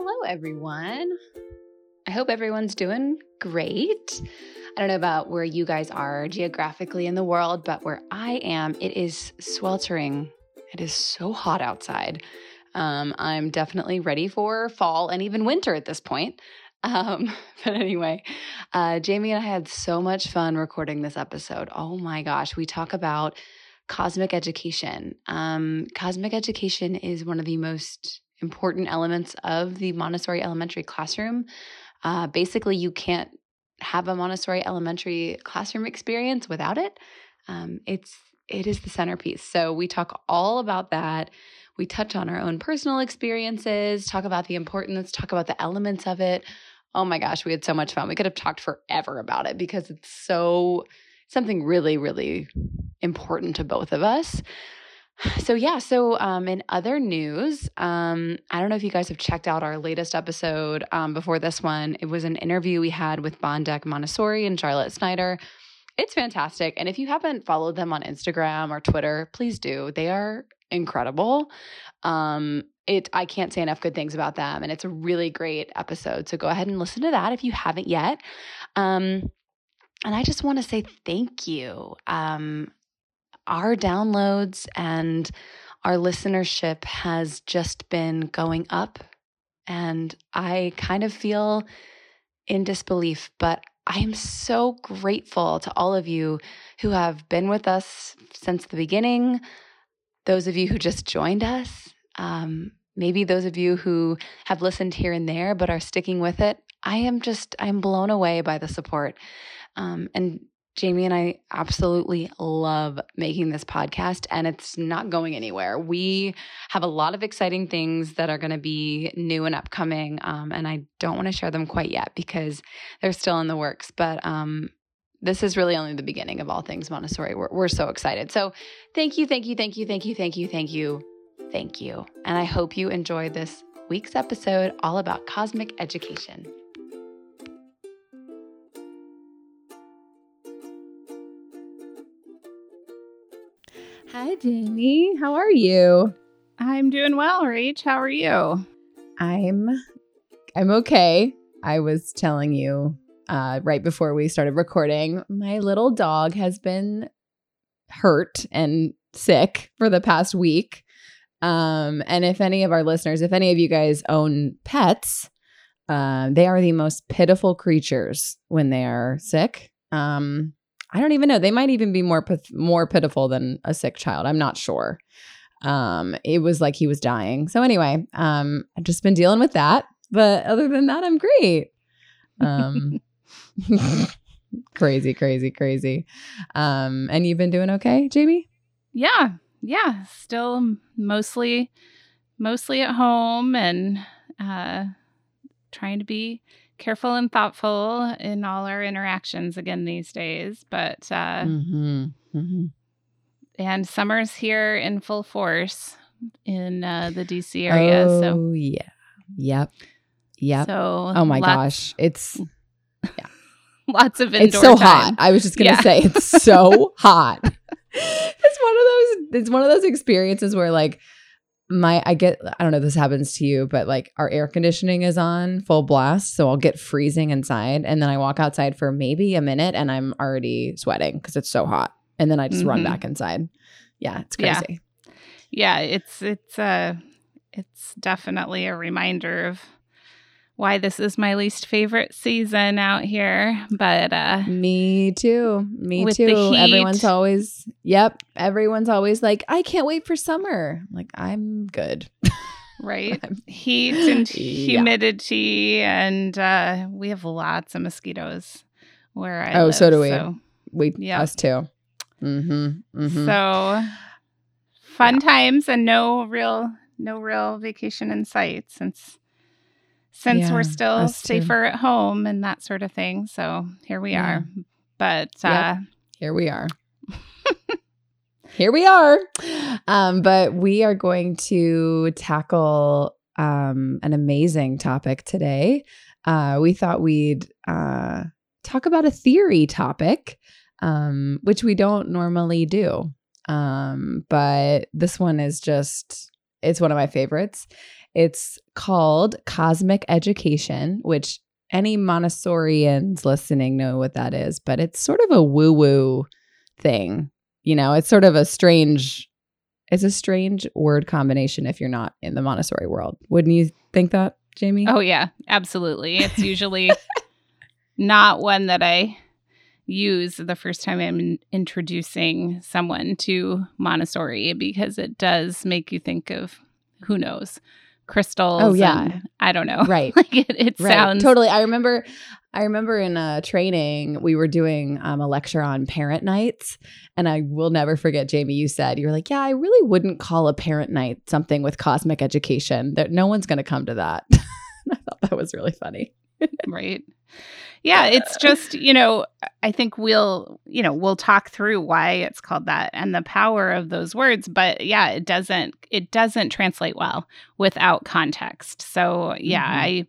Hello, everyone. I hope everyone's doing great. I don't know about where you guys are geographically in the world, but where I am, it is sweltering. It is so hot outside. Um, I'm definitely ready for fall and even winter at this point. Um, but anyway, uh, Jamie and I had so much fun recording this episode. Oh my gosh, we talk about cosmic education. Um, cosmic education is one of the most important elements of the Montessori elementary classroom. Uh, basically, you can't have a Montessori elementary classroom experience without it. Um, it's it is the centerpiece. So we talk all about that. We touch on our own personal experiences, talk about the importance, talk about the elements of it. Oh my gosh, we had so much fun. We could have talked forever about it because it's so something really, really important to both of us. So yeah, so um, in other news, um, I don't know if you guys have checked out our latest episode um, before this one. It was an interview we had with Bondec Montessori and Charlotte Snyder. It's fantastic, and if you haven't followed them on Instagram or Twitter, please do. They are incredible. Um, it I can't say enough good things about them, and it's a really great episode. So go ahead and listen to that if you haven't yet. Um, and I just want to say thank you. Our downloads and our listenership has just been going up. And I kind of feel in disbelief, but I am so grateful to all of you who have been with us since the beginning, those of you who just joined us, um, maybe those of you who have listened here and there but are sticking with it. I am just, I'm blown away by the support. Um, and Jamie and I absolutely love making this podcast, and it's not going anywhere. We have a lot of exciting things that are going to be new and upcoming, um, and I don't want to share them quite yet because they're still in the works. But um, this is really only the beginning of all things Montessori. We're, we're so excited. So, thank you, thank you, thank you, thank you, thank you, thank you, thank you. And I hope you enjoy this week's episode all about cosmic education. Hi, Jamie. How are you? I'm doing well, Rach. How are you? I'm I'm okay. I was telling you uh, right before we started recording, my little dog has been hurt and sick for the past week. Um, and if any of our listeners, if any of you guys own pets, uh, they are the most pitiful creatures when they are sick. Um, I don't even know. They might even be more more pitiful than a sick child. I'm not sure. Um, it was like he was dying. So anyway, um, I've just been dealing with that. But other than that, I'm great. Um, crazy, crazy, crazy. Um, and you've been doing okay, Jamie? Yeah, yeah. Still mostly, mostly at home and uh, trying to be careful and thoughtful in all our interactions again these days. But uh, mm-hmm. Mm-hmm. and summer's here in full force in uh, the DC area. Oh, so yeah, yep, yep. So oh my lots, gosh, it's yeah, lots of indoor. It's so time. hot. I was just gonna yeah. say it's so hot. It's one of those. It's one of those experiences where like my I get I don't know if this happens to you, but like our air conditioning is on full blast, so I'll get freezing inside and then I walk outside for maybe a minute and I'm already sweating because it's so hot. And then I just mm-hmm. run back inside. Yeah, it's crazy. Yeah. yeah, it's it's uh it's definitely a reminder of why this is my least favorite season out here. But uh me too. Me too. Everyone's always yep. Everyone's always like, I can't wait for summer. Like, I'm good. right? Heat and humidity yeah. and uh we have lots of mosquitoes where I Oh, live, so do we. So, we yep. us too. Mm-hmm. mm-hmm. So fun yeah. times and no real no real vacation in sight since since yeah, we're still safer too. at home and that sort of thing. So here we yeah. are. But yep. uh, here we are. here we are. Um, but we are going to tackle um, an amazing topic today. Uh, we thought we'd uh, talk about a theory topic, um, which we don't normally do. Um, but this one is just, it's one of my favorites. It's called Cosmic Education, which any Montessorians listening know what that is, but it's sort of a woo woo thing. You know, it's sort of a strange, it's a strange word combination if you're not in the Montessori world. Wouldn't you think that, Jamie? Oh, yeah, absolutely. It's usually not one that I use the first time I'm introducing someone to Montessori because it does make you think of who knows crystals. Oh yeah, I don't know. Right. like it, it right. sounds totally. I remember. I remember in a training we were doing um, a lecture on parent nights, and I will never forget, Jamie. You said you were like, "Yeah, I really wouldn't call a parent night something with cosmic education. That no one's going to come to that." I thought that was really funny. right yeah it's just you know i think we'll you know we'll talk through why it's called that and the power of those words but yeah it doesn't it doesn't translate well without context so yeah mm-hmm. i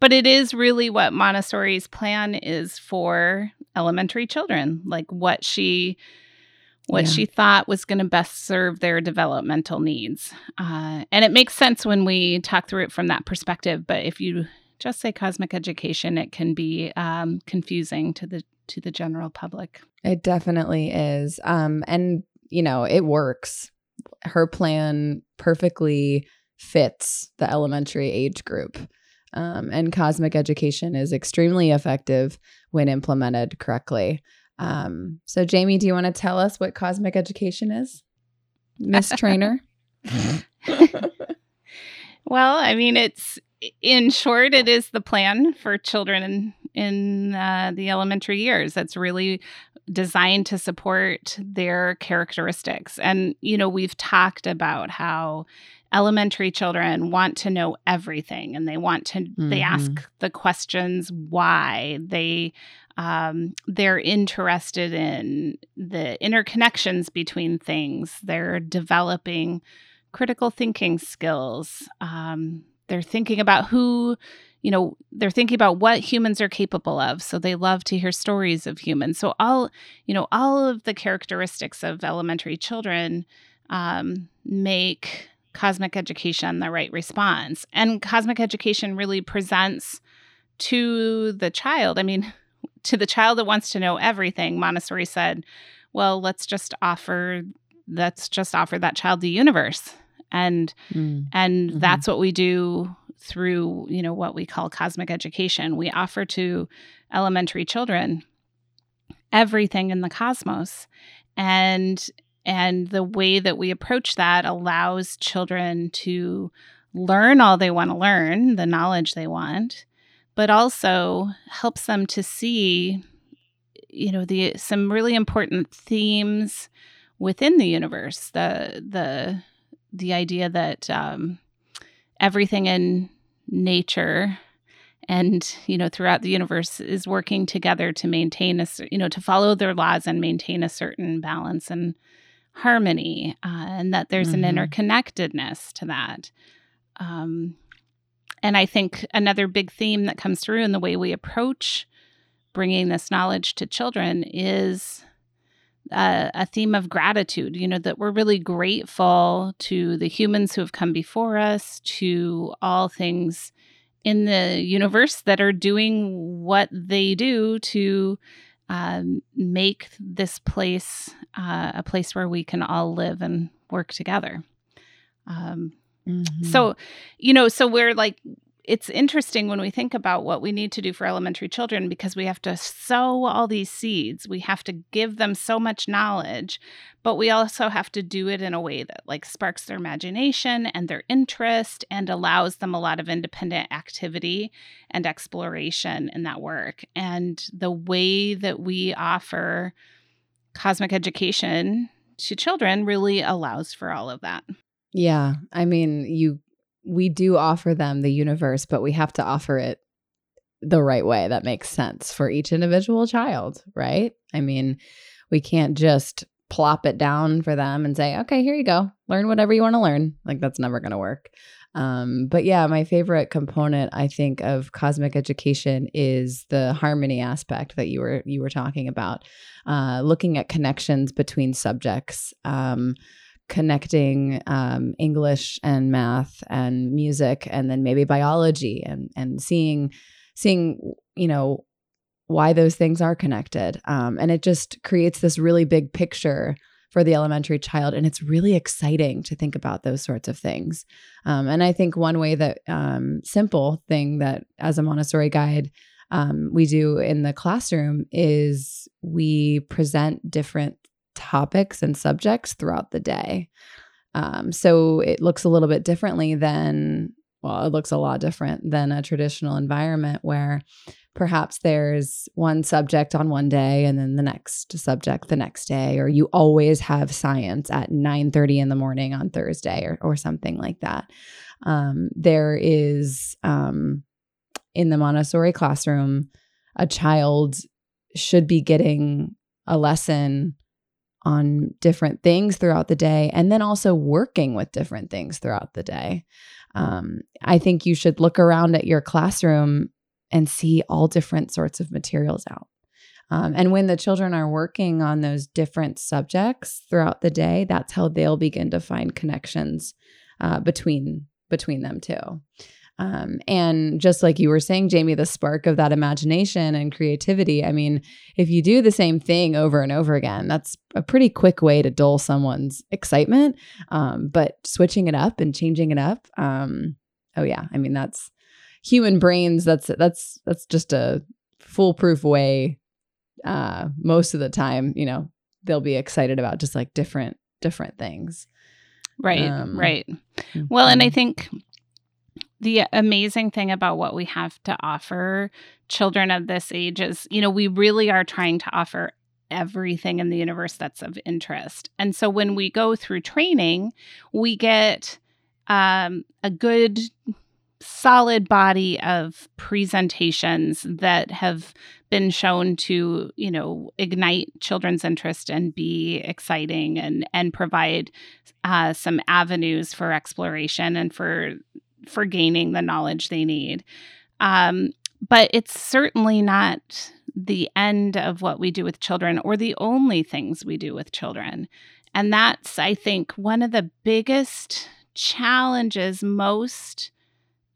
but it is really what montessori's plan is for elementary children like what she what yeah. she thought was going to best serve their developmental needs. Uh, and it makes sense when we talk through it from that perspective. But if you just say cosmic education, it can be um, confusing to the to the general public. It definitely is, um, and you know it works. Her plan perfectly fits the elementary age group. Um, and cosmic education is extremely effective when implemented correctly. Um, so, Jamie, do you want to tell us what cosmic education is, Miss Trainer? well, I mean, it's in short, it is the plan for children in, in uh, the elementary years. That's really designed to support their characteristics. And, you know, we've talked about how elementary children want to know everything and they want to, mm-hmm. they ask the questions why. They, um, they're interested in the interconnections between things. They're developing critical thinking skills. Um, they're thinking about who, you know, they're thinking about what humans are capable of. So they love to hear stories of humans. So all, you know, all of the characteristics of elementary children um, make cosmic education the right response. And cosmic education really presents to the child. I mean, to the child that wants to know everything, Montessori said, well, let's just offer let's just offer that child the universe and mm. and mm-hmm. that's what we do through you know what we call cosmic education we offer to elementary children everything in the cosmos and and the way that we approach that allows children to learn all they want to learn the knowledge they want but also helps them to see you know the some really important themes within the universe the the the idea that um, everything in nature and you know throughout the universe is working together to maintain a you know to follow their laws and maintain a certain balance and harmony uh, and that there's mm-hmm. an interconnectedness to that um, and i think another big theme that comes through in the way we approach bringing this knowledge to children is a, a theme of gratitude, you know, that we're really grateful to the humans who have come before us, to all things in the universe that are doing what they do to um, make this place uh, a place where we can all live and work together. Um, mm-hmm. So, you know, so we're like it's interesting when we think about what we need to do for elementary children because we have to sow all these seeds. We have to give them so much knowledge, but we also have to do it in a way that like sparks their imagination and their interest and allows them a lot of independent activity and exploration in that work. And the way that we offer cosmic education to children really allows for all of that. Yeah. I mean, you we do offer them the universe, but we have to offer it the right way that makes sense for each individual child, right? I mean, we can't just plop it down for them and say, okay, here you go, learn whatever you want to learn. Like, that's never going to work. Um, but yeah, my favorite component, I think, of cosmic education is the harmony aspect that you were you were talking about, uh, looking at connections between subjects. Um, connecting um, English and math and music, and then maybe biology, and and seeing seeing you know why those things are connected, um, and it just creates this really big picture for the elementary child. And it's really exciting to think about those sorts of things. Um, and I think one way that um, simple thing that as a Montessori guide um, we do in the classroom is we present different topics and subjects throughout the day. Um, so it looks a little bit differently than, well, it looks a lot different than a traditional environment where perhaps there's one subject on one day and then the next subject the next day or you always have science at 9.30 in the morning on thursday or, or something like that um, there is um, in the montessori classroom a child should be getting a lesson on different things throughout the day and then also working with different things throughout the day um, i think you should look around at your classroom and see all different sorts of materials out. Um, and when the children are working on those different subjects throughout the day, that's how they'll begin to find connections uh, between between them too. Um, and just like you were saying, Jamie, the spark of that imagination and creativity. I mean, if you do the same thing over and over again, that's a pretty quick way to dull someone's excitement. Um, but switching it up and changing it up, um, oh yeah, I mean that's human brains that's that's that's just a foolproof way uh most of the time you know they'll be excited about just like different different things right um, right well and i mm-hmm. think the amazing thing about what we have to offer children of this age is you know we really are trying to offer everything in the universe that's of interest. And so when we go through training we get um, a good solid body of presentations that have been shown to you know ignite children's interest and be exciting and and provide uh, some avenues for exploration and for for gaining the knowledge they need um, but it's certainly not the end of what we do with children or the only things we do with children and that's i think one of the biggest challenges most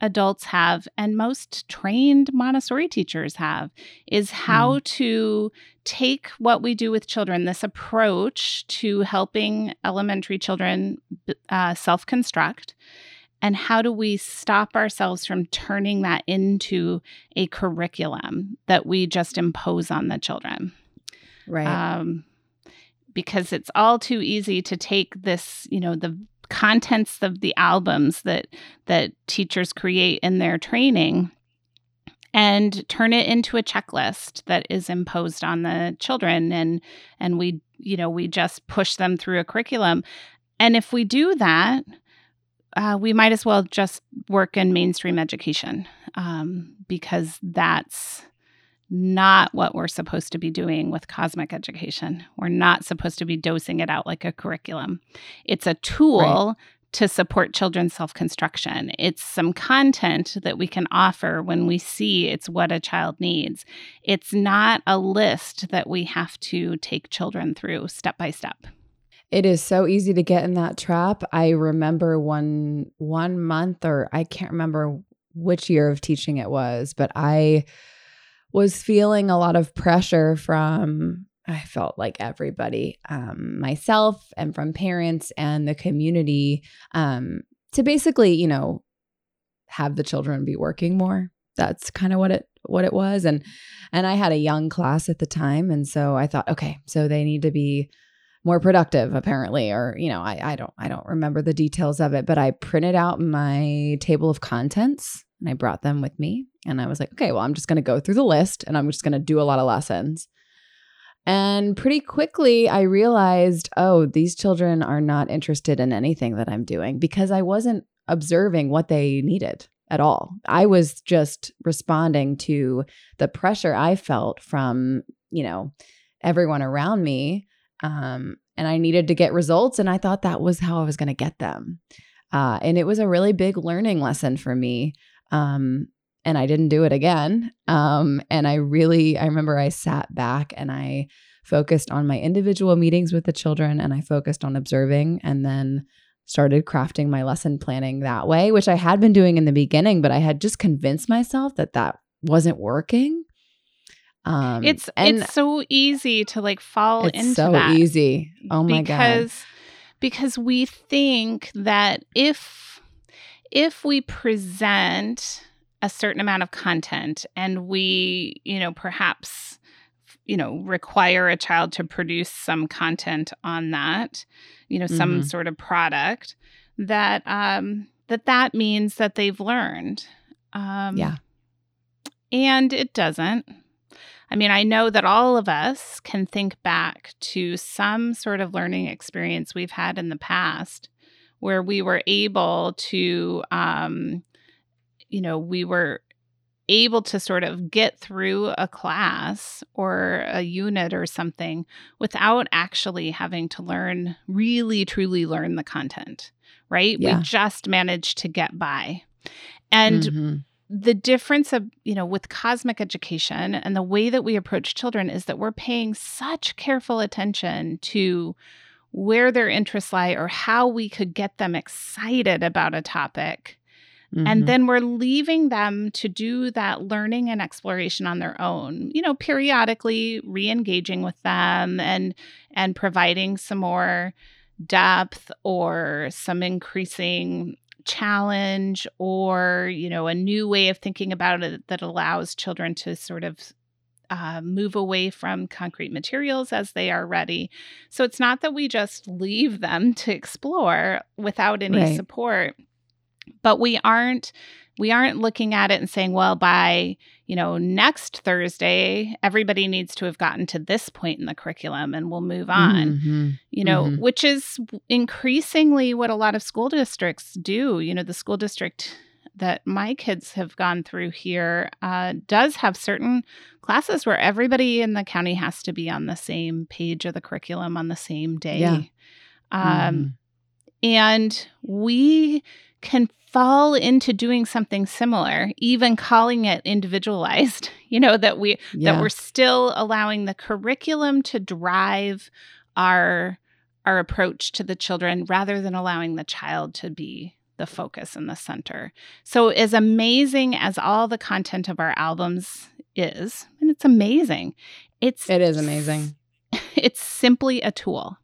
adults have and most trained Montessori teachers have is how mm. to take what we do with children, this approach to helping elementary children uh, self construct, and how do we stop ourselves from turning that into a curriculum that we just impose on the children? Right. Um, because it's all too easy to take this, you know, the contents of the albums that that teachers create in their training and turn it into a checklist that is imposed on the children and and we you know we just push them through a curriculum and if we do that uh, we might as well just work in mainstream education um, because that's not what we're supposed to be doing with cosmic education. We're not supposed to be dosing it out like a curriculum. It's a tool right. to support children's self construction. It's some content that we can offer when we see it's what a child needs. It's not a list that we have to take children through step by step. It is so easy to get in that trap. I remember one one month or I can't remember which year of teaching it was, but I was feeling a lot of pressure from I felt like everybody, um, myself and from parents and the community, um, to basically, you know, have the children be working more. That's kind of what it what it was, and and I had a young class at the time, and so I thought, okay, so they need to be more productive, apparently, or you know, I I don't I don't remember the details of it, but I printed out my table of contents and I brought them with me. And I was like, okay, well, I'm just going to go through the list and I'm just going to do a lot of lessons. And pretty quickly, I realized, oh, these children are not interested in anything that I'm doing because I wasn't observing what they needed at all. I was just responding to the pressure I felt from, you know, everyone around me. Um, and I needed to get results. And I thought that was how I was going to get them. Uh, and it was a really big learning lesson for me um, and I didn't do it again. Um, and I really, I remember I sat back and I focused on my individual meetings with the children and I focused on observing and then started crafting my lesson planning that way, which I had been doing in the beginning, but I had just convinced myself that that wasn't working. Um, it's it's so easy to like fall it's into so that easy. Oh my because, god! Because we think that if if we present a certain amount of content and we, you know, perhaps you know require a child to produce some content on that you know some mm-hmm. sort of product that um that that means that they've learned um yeah and it doesn't i mean i know that all of us can think back to some sort of learning experience we've had in the past where we were able to um you know we were able to sort of get through a class or a unit or something without actually having to learn, really, truly learn the content, right? Yeah. We just managed to get by. And mm-hmm. The difference of, you know, with cosmic education and the way that we approach children is that we're paying such careful attention to where their interests lie or how we could get them excited about a topic Mm-hmm. And then we're leaving them to do that learning and exploration on their own, you know, periodically re-engaging with them and and providing some more depth or some increasing challenge or, you know, a new way of thinking about it that allows children to sort of uh, move away from concrete materials as they are ready. So it's not that we just leave them to explore without any right. support but we aren't we aren't looking at it and saying well by you know next thursday everybody needs to have gotten to this point in the curriculum and we'll move on mm-hmm. you know mm-hmm. which is increasingly what a lot of school districts do you know the school district that my kids have gone through here uh, does have certain classes where everybody in the county has to be on the same page of the curriculum on the same day yeah. um, mm-hmm. and we can fall into doing something similar even calling it individualized you know that we yeah. that we're still allowing the curriculum to drive our our approach to the children rather than allowing the child to be the focus and the center. So as amazing as all the content of our albums is and it's amazing it's it is amazing. it's simply a tool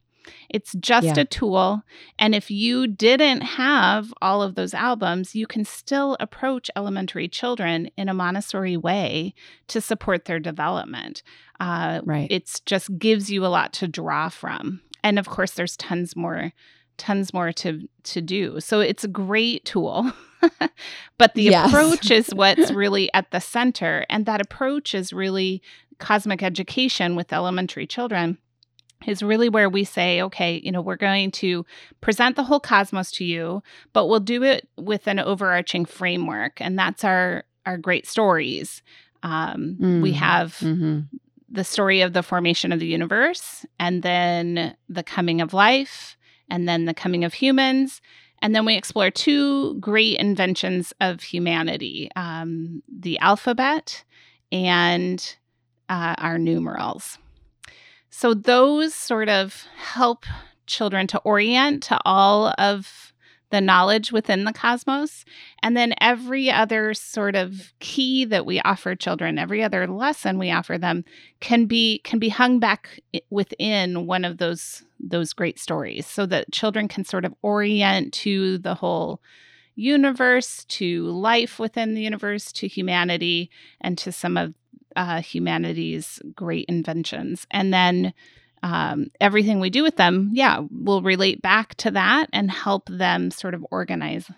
it's just yeah. a tool. And if you didn't have all of those albums, you can still approach elementary children in a Montessori way to support their development. Uh, right. It just gives you a lot to draw from. And of course, there's tons more tons more to to do. So it's a great tool. but the yes. approach is what's really at the center and that approach is really cosmic education with elementary children is really where we say, okay, you know, we're going to present the whole cosmos to you, but we'll do it with an overarching framework, and that's our our great stories. Um, mm, we have mm-hmm. the story of the formation of the universe, and then the coming of life, and then the coming of humans, and then we explore two great inventions of humanity: um, the alphabet and uh, our numerals. So those sort of help children to orient to all of the knowledge within the cosmos. And then every other sort of key that we offer children, every other lesson we offer them can be can be hung back within one of those those great stories so that children can sort of orient to the whole universe, to life within the universe, to humanity, and to some of uh, humanity's great inventions. And then um, everything we do with them, yeah, will relate back to that and help them sort of organize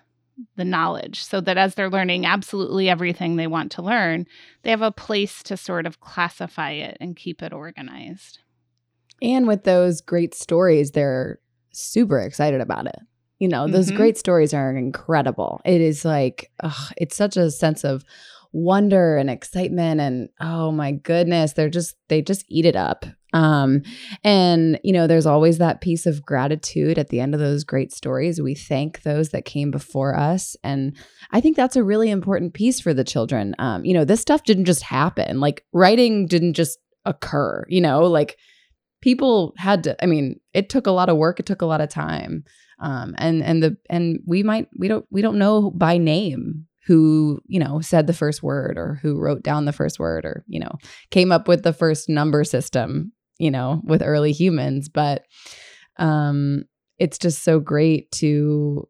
the knowledge so that as they're learning absolutely everything they want to learn, they have a place to sort of classify it and keep it organized. And with those great stories, they're super excited about it. You know, those mm-hmm. great stories are incredible. It is like, ugh, it's such a sense of wonder and excitement and oh my goodness they're just they just eat it up um and you know there's always that piece of gratitude at the end of those great stories we thank those that came before us and i think that's a really important piece for the children um you know this stuff didn't just happen like writing didn't just occur you know like people had to. I mean, it took a lot of work. It took a lot of time. Um, and and the and we might we don't we don't know by name who you know said the first word or who wrote down the first word or you know came up with the first number system you know with early humans but um it's just so great to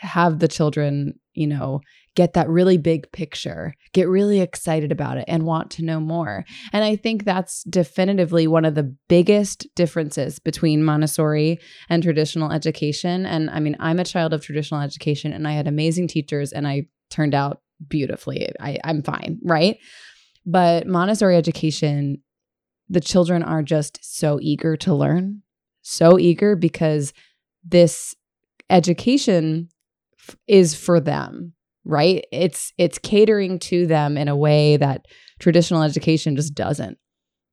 have the children, you know, get that really big picture, get really excited about it and want to know more. And I think that's definitively one of the biggest differences between Montessori and traditional education. And I mean, I'm a child of traditional education and I had amazing teachers and I turned out beautifully. I, I'm fine, right? But Montessori education, the children are just so eager to learn, so eager because this education f- is for them right it's it's catering to them in a way that traditional education just doesn't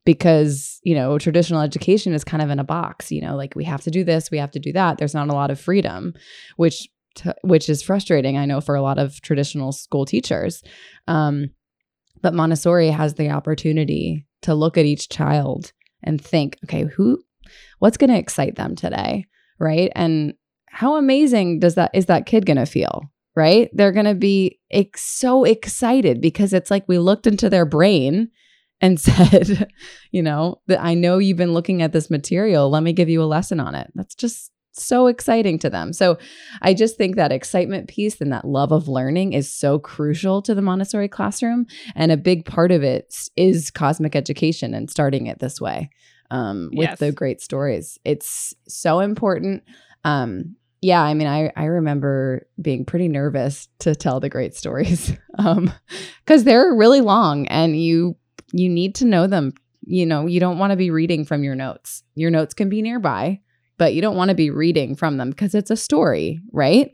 because you know traditional education is kind of in a box you know like we have to do this we have to do that there's not a lot of freedom which t- which is frustrating i know for a lot of traditional school teachers. Um, but montessori has the opportunity to look at each child and think okay who what's going to excite them today? Right? And how amazing does that is that kid going to feel? Right? They're going to be ex- so excited because it's like we looked into their brain and said you know that i know you've been looking at this material. Let me give you a lesson on it. That's just so exciting to them so i just think that excitement piece and that love of learning is so crucial to the montessori classroom and a big part of it is cosmic education and starting it this way um, with Yes. the great stories it's so important um, yeah, I mean, I I remember being pretty nervous to tell the great stories, um, because they're really long and you you need to know them. You know, you don't want to be reading from your notes. Your notes can be nearby, but you don't want to be reading from them because it's a story, right?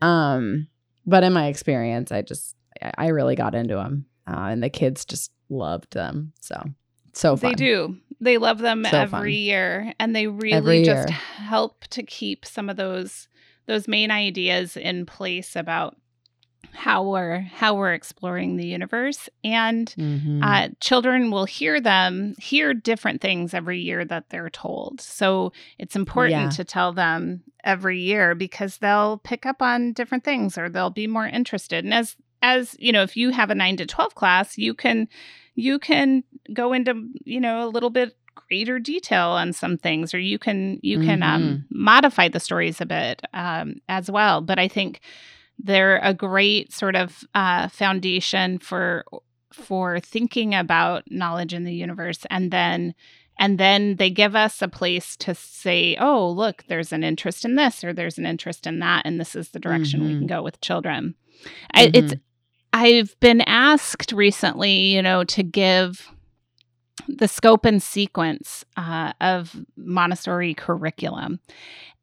Um, but in my experience, I just I, really got into them, uh, and the kids just loved them. So so fun. They do. They love them So every fun. year and they really just help to keep some of those those main ideas in place about how we're how we're exploring the universe. And Mhm. uh, children will hear them hear different things every year that they're told. So it's important Yeah. to tell them every year because they'll pick up on different things or they'll be more interested. And as as you know if you have a 9 to 12 class you can you can go into you know a little bit greater detail on some things or you can you can um, modify the stories a bit um, as well. But i think they're a great sort of uh, foundation for for thinking about knowledge in the universe and then and then they give us a place to say oh look there's an interest in this or there's an interest in that and this is the direction we can go with children. I, it's i've been asked recently you know to give the scope and sequence uh, of montessori curriculum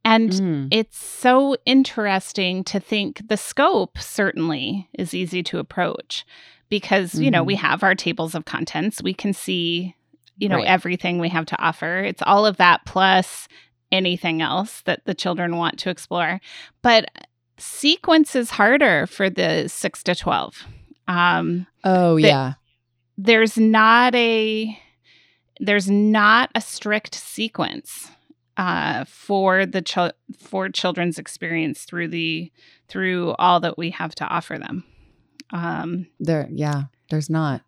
and Mm. it's so interesting to think the scope certainly is easy to approach because you know we have our tables of contents we can see you know Right. everything we have to offer it's all of that plus anything else that the children want to explore but sequence is harder for the 6 to 12 um Oh yeah. there's not a there's not a strict sequence uh, for the chil- for children's experience through the through all that we have to offer them. Um, There yeah. There's not.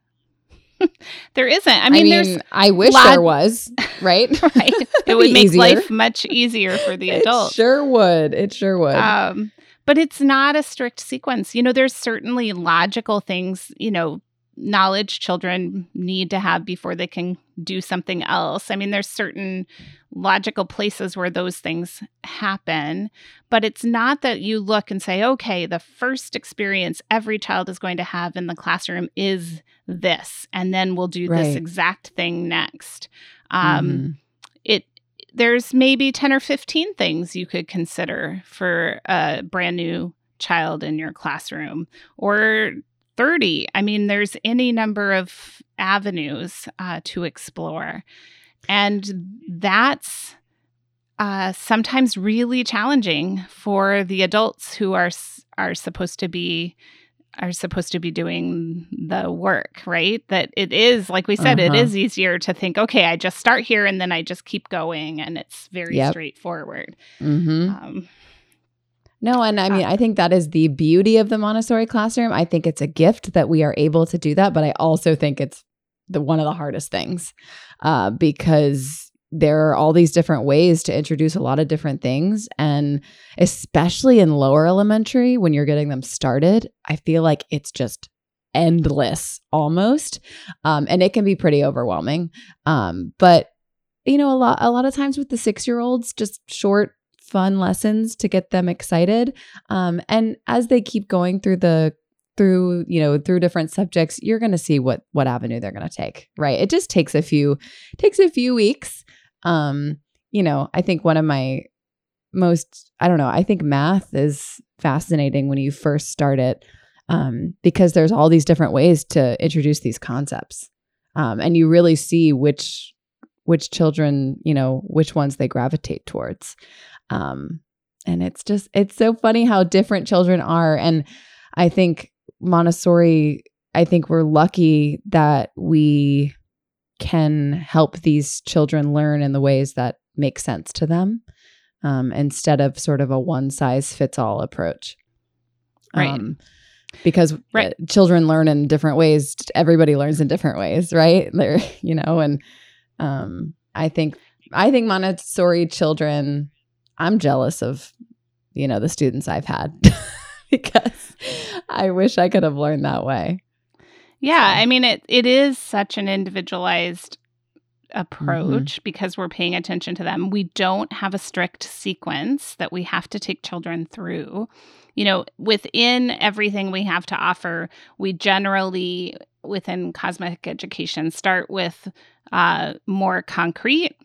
there isn't. I mean, I there's I wish lot- there was, right? right. It It'd make easier. life much easier for the It adult. sure would. It sure would. Um, but it's not a strict sequence. You know, there's certainly logical things, you know, knowledge children need to have before they can do something else. I mean, there's certain logical places where those things happen, but it's not that you look and say, okay, the first experience every child is going to have in the classroom is this, and then we'll do Right. this exact thing next. Um, Mhm. it there's maybe 10 or 15 things you could consider for a brand new child in your classroom or 30 i mean there's any number of avenues uh, to explore and that's uh, sometimes really challenging for the adults who are are supposed to be are supposed to be doing the work, right? That it is, like we said, uh-huh. it is easier to think, okay, I just start here and then I just keep going, and it's very yep. straightforward. Mm-hmm. Um, no, and I mean, I think that is the beauty of the Montessori classroom. I think it's a gift that we are able to do that, but I also think it's the one of the hardest things uh, because there are all these different ways to introduce a lot of different things. And especially in lower elementary, when you're getting them started, I feel like it's just endless almost. Um, and it can be pretty overwhelming. Um, but you know, a lot a lot of times with the six year olds, just short, fun lessons to get them excited. Um, and as they keep going through the through you know through different subjects you're going to see what what avenue they're going to take right it just takes a few takes a few weeks um, you know, I think one of my most, I don't know, I think math is fascinating when you first start it um, because there's all these different ways to introduce these concepts. Um, and you really see which which children, you know, which ones they gravitate towards. Um, and it's just it's so funny how different children are. And I think Montessori, I think we're lucky that we can help these children learn in the ways that make sense to them um, instead of sort of a one size fits all approach. Right. Um, because uh, right. children learn in different ways. Everybody learns in different ways, right? They're, you know, and um, I think I think Montessori children. I'm jealous of, you know, the students I've had because I wish I could have learned that way. Yeah, I mean it it is such an individualized approach mm-hmm. because we're paying attention to them. We don't have a strict sequence that we have to take children through. You know, within everything we have to offer, we generally within cosmic education start with uh, more concrete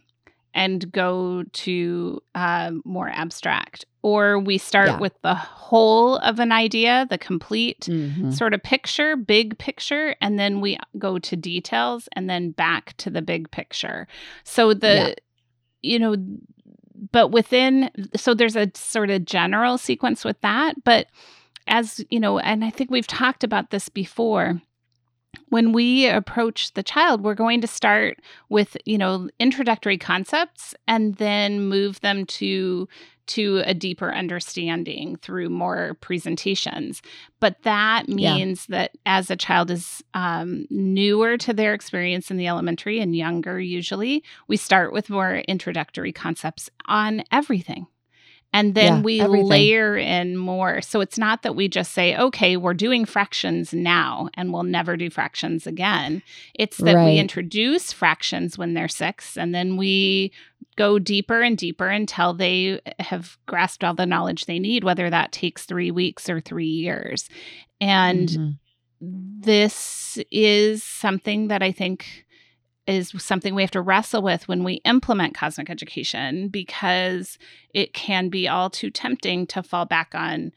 and go to uh, more abstract. Or we start yeah. with the whole of an idea, the complete mm-hmm. sort of picture, big picture, and then we go to details and then back to the big picture. So the, yeah. you know, but within, so there's a sort of general sequence with that. But as, you know, and I think we've talked about this before when we approach the child we're going to start with you know introductory concepts and then move them to to a deeper understanding through more presentations but that means yeah. that as a child is um, newer to their experience in the elementary and younger usually we start with more introductory concepts on everything and then yeah, we everything. layer in more. So it's not that we just say, okay, we're doing fractions now and we'll never do fractions again. It's that right. we introduce fractions when they're six and then we go deeper and deeper until they have grasped all the knowledge they need, whether that takes three weeks or three years. And mm-hmm. this is something that I think is something we have to wrestle with when we implement cosmic education because it can be all too tempting to fall back on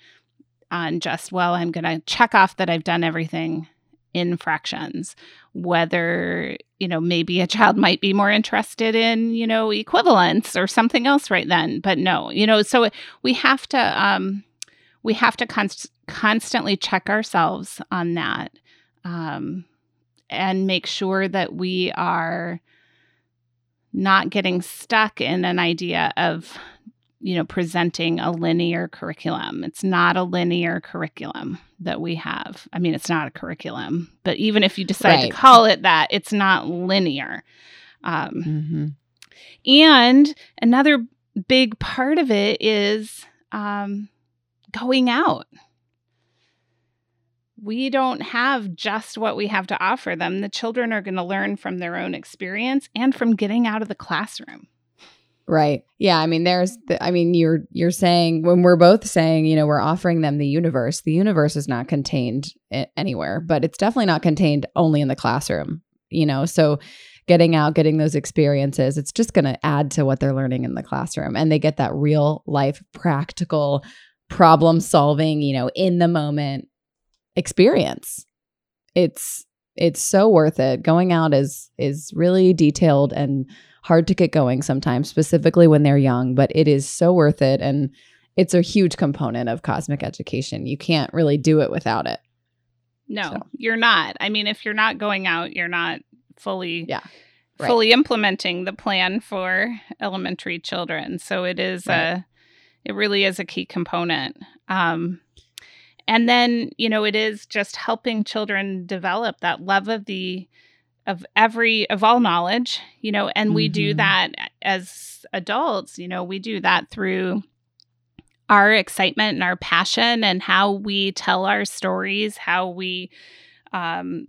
on just well i'm going to check off that i've done everything in fractions whether you know maybe a child might be more interested in you know equivalence or something else right then but no you know so we have to um we have to const- constantly check ourselves on that um and make sure that we are not getting stuck in an idea of you know presenting a linear curriculum it's not a linear curriculum that we have i mean it's not a curriculum but even if you decide right. to call it that it's not linear um, mm-hmm. and another big part of it is um, going out we don't have just what we have to offer them. The children are going to learn from their own experience and from getting out of the classroom. Right. Yeah, I mean there's the, I mean you're you're saying when we're both saying, you know, we're offering them the universe. The universe is not contained anywhere, but it's definitely not contained only in the classroom, you know. So getting out, getting those experiences, it's just going to add to what they're learning in the classroom and they get that real life practical problem solving, you know, in the moment experience. It's it's so worth it. Going out is is really detailed and hard to get going sometimes, specifically when they're young, but it is so worth it and it's a huge component of cosmic education. You can't really do it without it. No, So. you're not. I mean, if you're not going out, you're not fully Yeah, right. fully implementing the plan for elementary children. So it is Right. a it really is a key component. Um and then, you know, it is just helping children develop that love of the of every of all knowledge, you know, and we do Mhm. that as adults, you know, we do that through our excitement and our passion and how we tell our stories, how we um,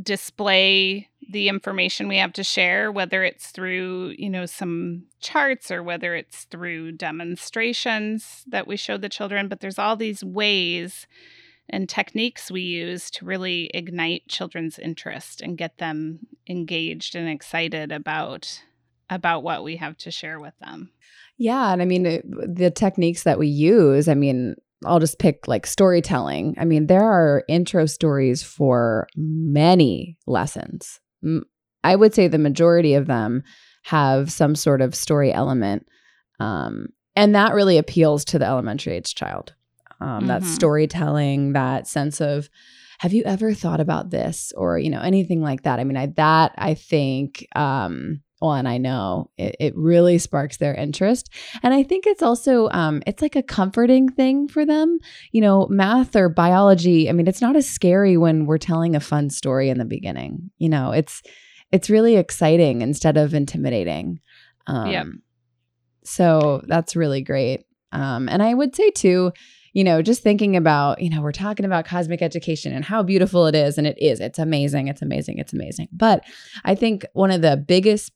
display the information we have to share, whether it's through, you know, some charts or whether it's through demonstrations that we show the children. But there's all these ways and techniques we use to really ignite children's interest and get them engaged and excited about about what we have to share with them. Yeah, and I mean the techniques that we use. I mean, I'll just pick like storytelling. I mean, there are intro stories for many lessons. I would say the majority of them have some sort of story element, um, and that really appeals to the elementary age child. Um, That Mhm. storytelling, that sense of, have you ever thought about this, or you know anything like that? I mean, I that I think. Um, well, and I know it, it really sparks their interest. And I think it's also um, it's like a comforting thing for them. You know, math or biology. I mean, it's not as scary when we're telling a fun story in the beginning. You know, it's it's really exciting instead of intimidating. Um, Yep. So that's really great. Um, and I would say too, you know, just thinking about, you know, we're talking about cosmic education and how beautiful it is. And it is, it's amazing. It's amazing. It's amazing. But I think one of the biggest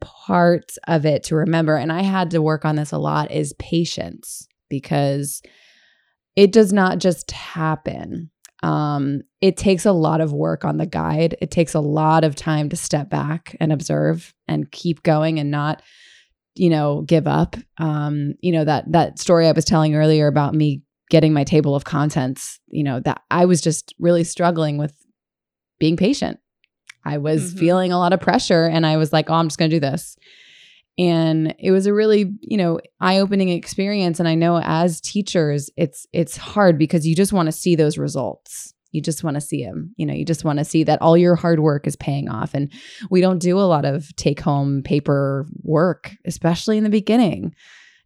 parts of it to remember, and I had to work on this a lot, is patience because it does not just happen. Um, it takes a lot of work on the guide. It takes a lot of time to step back and observe and keep going and not, you know, give up. Um, you know, that that story I was telling earlier about me getting my table of contents, you know, that I was just really struggling with being patient. I was Mhm. feeling a lot of pressure and I was like, oh, I'm just going to do this. And it was a really, you know, eye-opening experience and I know as teachers it's it's hard because you just want to see those results. You just want to see them. You know, you just want to see that all your hard work is paying off and we don't do a lot of take-home paper work, especially in the beginning.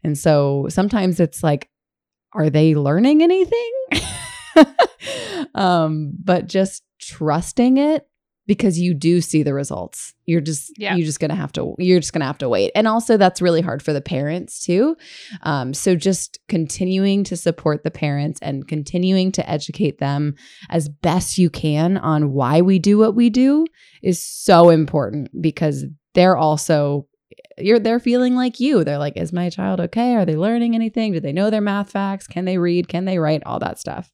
And so sometimes it's like are they learning anything? um, but just trusting it because you do see the results. You're just Yeah. you're just gonna have to you're just gonna have to wait. And also that's really hard for the parents too. Um, so just continuing to support the parents and continuing to educate them as best you can on why we do what we do is so important because they're also you're they're feeling like you. They're like, is my child okay? Are they learning anything? Do they know their math facts? Can they read? Can they write? All that stuff.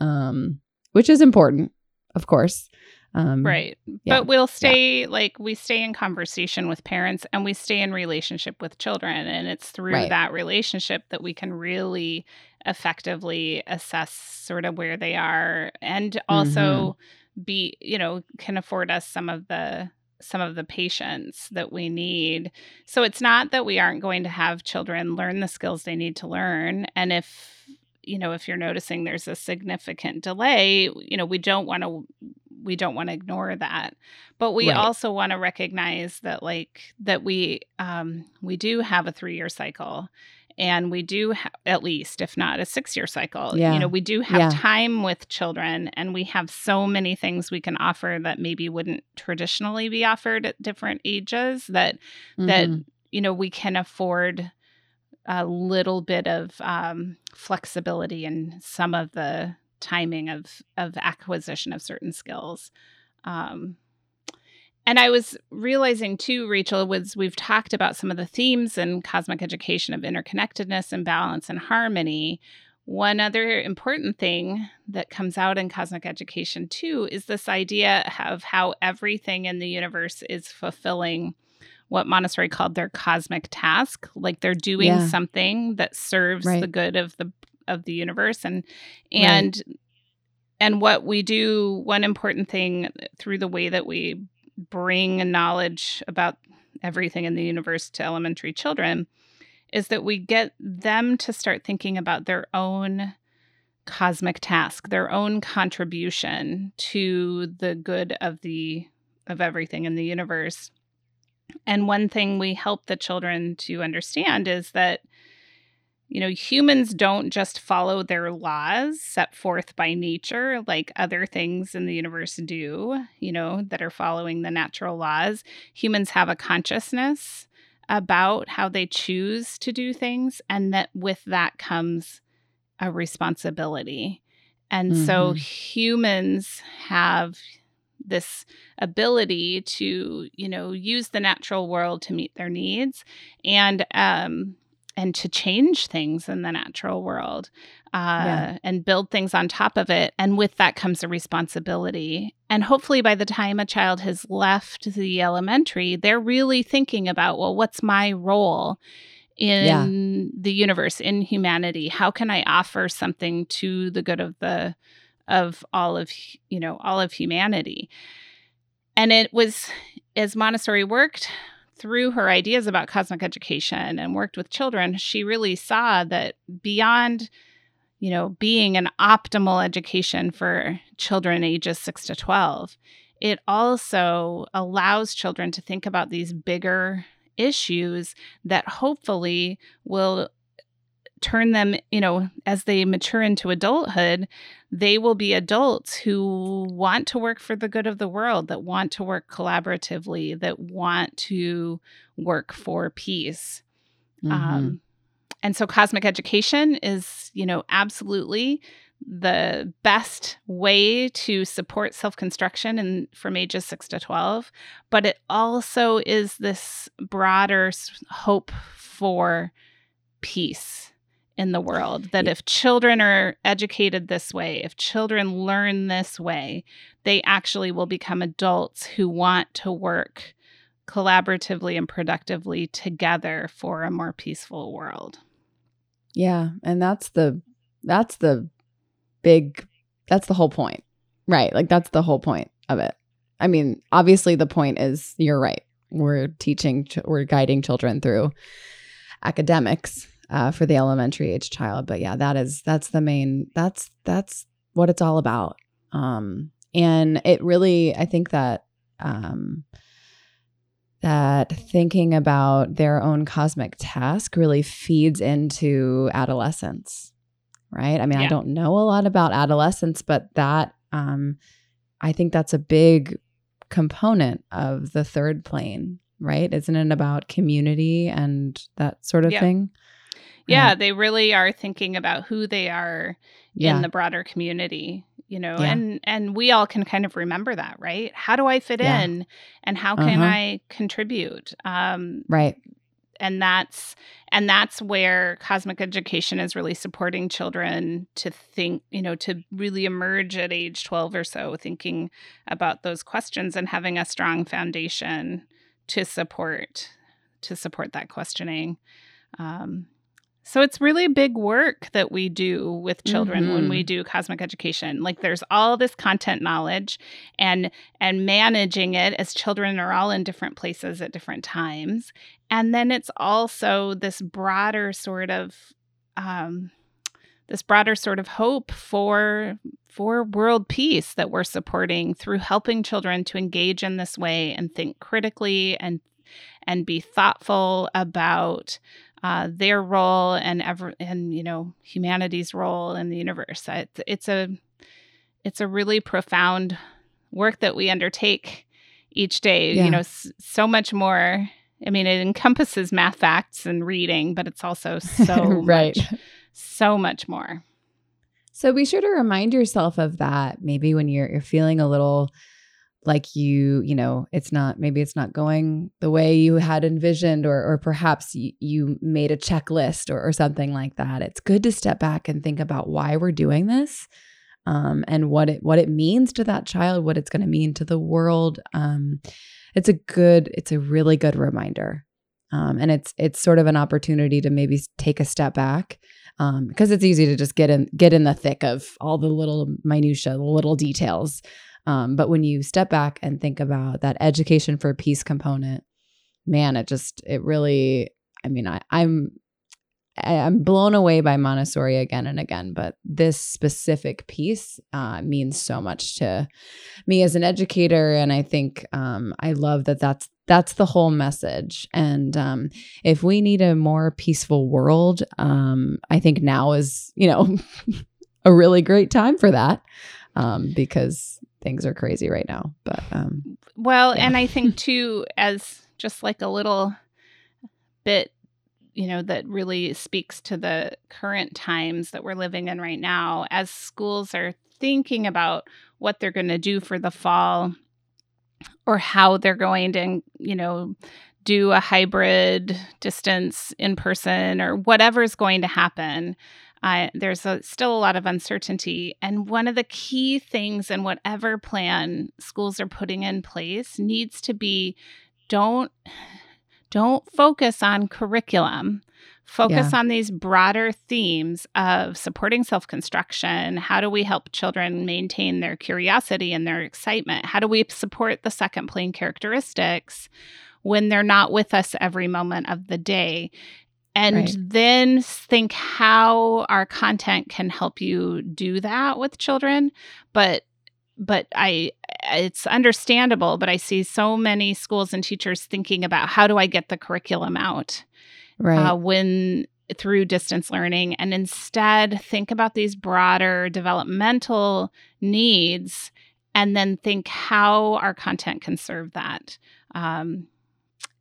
Um, which is important, of course. Um, Right. yeah. But we'll stay like we stay in conversation with parents and we stay in relationship with children. And it's through Right. that relationship that we can really effectively assess sort of where they are and also Mm-hmm. be, you know, can afford us some of the some of the patience that we need. So it's not that we aren't going to have children learn the skills they need to learn. And if you know, if you're noticing there's a significant delay, you know, we don't want to we don't want to ignore that. But we Right. also want to recognize that like that we um we do have a 3-year cycle and we do ha- at least if not a 6-year cycle. Yeah. You know, we do have Yeah. time with children and we have so many things we can offer that maybe wouldn't traditionally be offered at different ages that that Mhm. you know we can afford a little bit of um, flexibility in some of the timing of of acquisition of certain skills um, and i was realizing too rachel was we've talked about some of the themes in cosmic education of interconnectedness and balance and harmony one other important thing that comes out in cosmic education too is this idea of how everything in the universe is fulfilling what Montessori called their cosmic task, like they're doing Yeah. something that serves Right. the good of the of the universe and Right. and and what we do one important thing through the way that we bring knowledge about everything in the universe to elementary children is that we get them to start thinking about their own cosmic task, their own contribution to the good of the of everything in the universe. And one thing we help the children to understand is that you know, humans don't just follow their laws set forth by nature like other things in the universe do, you know, that are following the natural laws. Humans have a consciousness about how they choose to do things, and that with that comes a responsibility. And mm-hmm. so humans have this ability to, you know, use the natural world to meet their needs and um and to change things in the natural world uh, yeah. and build things on top of it. And with that comes a responsibility. And hopefully, by the time a child has left the elementary, they're really thinking about, well, what's my role? in yeah. the universe in humanity how can i offer something to the good of the of all of you know all of humanity and it was as montessori worked through her ideas about cosmic education and worked with children, she really saw that beyond, you know, being an optimal education for children ages 6 to 12, it also allows children to think about these bigger issues that hopefully will turn them, you know, as they mature into adulthood, they will be adults who want to work for the good of the world, that want to work collaboratively, that want to work for peace. Mm-hmm. Um, and so cosmic education is, you know, absolutely the best way to support self-construction and from ages 6 to 12 but it also is this broader hope for peace in the world that if children are educated this way, if children learn this way, they actually will become adults who want to work collaboratively and productively together for a more peaceful world. Yeah, and that's the that's the big that's the whole point. Right? Like that's the whole point of it. I mean, obviously the point is you're right. We're teaching we're guiding children through academics uh, for the elementary age child. But yeah, that is that's the main that's that's what it's all about. Um, and it really, I think that um, that thinking about their own cosmic task really feeds into adolescence, right? I mean, yeah. I don't know a lot about adolescence, but that um, I think that's a big component of the third plane, right? Isn't it about community and that sort of yeah. thing? Yeah, they really are thinking about who they are yeah. in the broader community, you know, yeah. and and we all can kind of remember that, right? How do I fit yeah. in and how can uh-huh. I contribute? Um right. And that's and that's where cosmic education is really supporting children to think, you know, to really emerge at age 12 or so thinking about those questions and having a strong foundation to support to support that questioning. Um, so it's really big work that we do with children mm-hmm. when we mm-hmm. do cosmic education. Like there's all this content knowledge and and managing it as children are all in different places at different times. And then it's also this broader sort of um, this broader sort of hope for for world peace that we're supporting through helping children to engage in this way and think critically and and be thoughtful about uh, their role and ever and you know humanity's role in the universe. It's, it's a it's a really profound work that we undertake each day. Yeah. You know, s- so much more. I mean, it encompasses math facts and reading, but it's also so right. much, so much more. So be sure to remind yourself of that. Maybe when you're you're feeling a little like you you know it's not maybe it's not going the way you had envisioned or or perhaps you, you made a checklist or, or something like that. It's good to step back and think about why we're doing this um, and what it what it means to that child what it's going to mean to the world um, it's a good it's a really good reminder um, and it's it's sort of an opportunity to maybe take a step back Um, because um, it's easy to just get in get in the thick of all the little minutia the little details um, but when you step back and think about that education for peace component, man, it just, it really, I mean, I, I'm, I'm blown away by Montessori again and again, but this specific piece uh, means so much to me as an educator, and I think um, I love that that's that's the whole message. And um, if we need a more peaceful world, um, I think now is you know a really great time for that um, because things are crazy right now. But um, well, yeah. and I think too, as just like a little bit you know, that really speaks to the current times that we're living in right now as schools are thinking about what they're going to do for the fall or how they're going to, you know, do a hybrid distance in person or whatever's going to happen. Uh, there's a, still a lot of uncertainty. And one of the key things in whatever plan schools are putting in place needs to be don't don't focus on curriculum. Focus yeah. on these broader themes of supporting self construction. How do we help children maintain their curiosity and their excitement? How do we support the second plane characteristics when they're not with us every moment of the day? And right. then think how our content can help you do that with children. But but I it's understandable, but I see so many schools and teachers thinking about how do I get the curriculum out? Right. Uh, when through distance learning and instead think about these broader developmental needs and then think how our content can serve that. Um,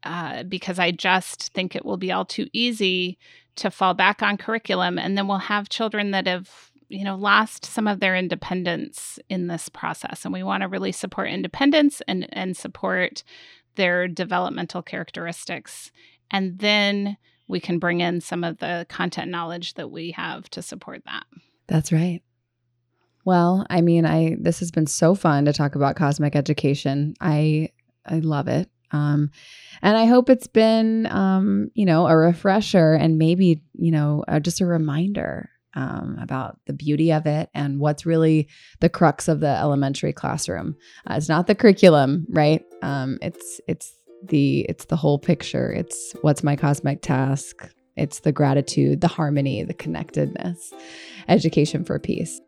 uh, because I just think it will be all too easy to fall back on curriculum. And then we'll have children that have you know, lost some of their independence in this process. And we want to really support independence and, and support their developmental characteristics. And then we can bring in some of the content knowledge that we have to support that. That's right. Well, I mean, I this has been so fun to talk about cosmic education. I I love it. Um, and I hope it's been, um, you know, a refresher and maybe, you know, uh, just a reminder um, about the beauty of it and what's really the crux of the elementary classroom. Uh, it's not the curriculum, right? Um, it's it's the it's the whole picture. It's what's my cosmic task. It's the gratitude, the harmony, the connectedness, education for peace.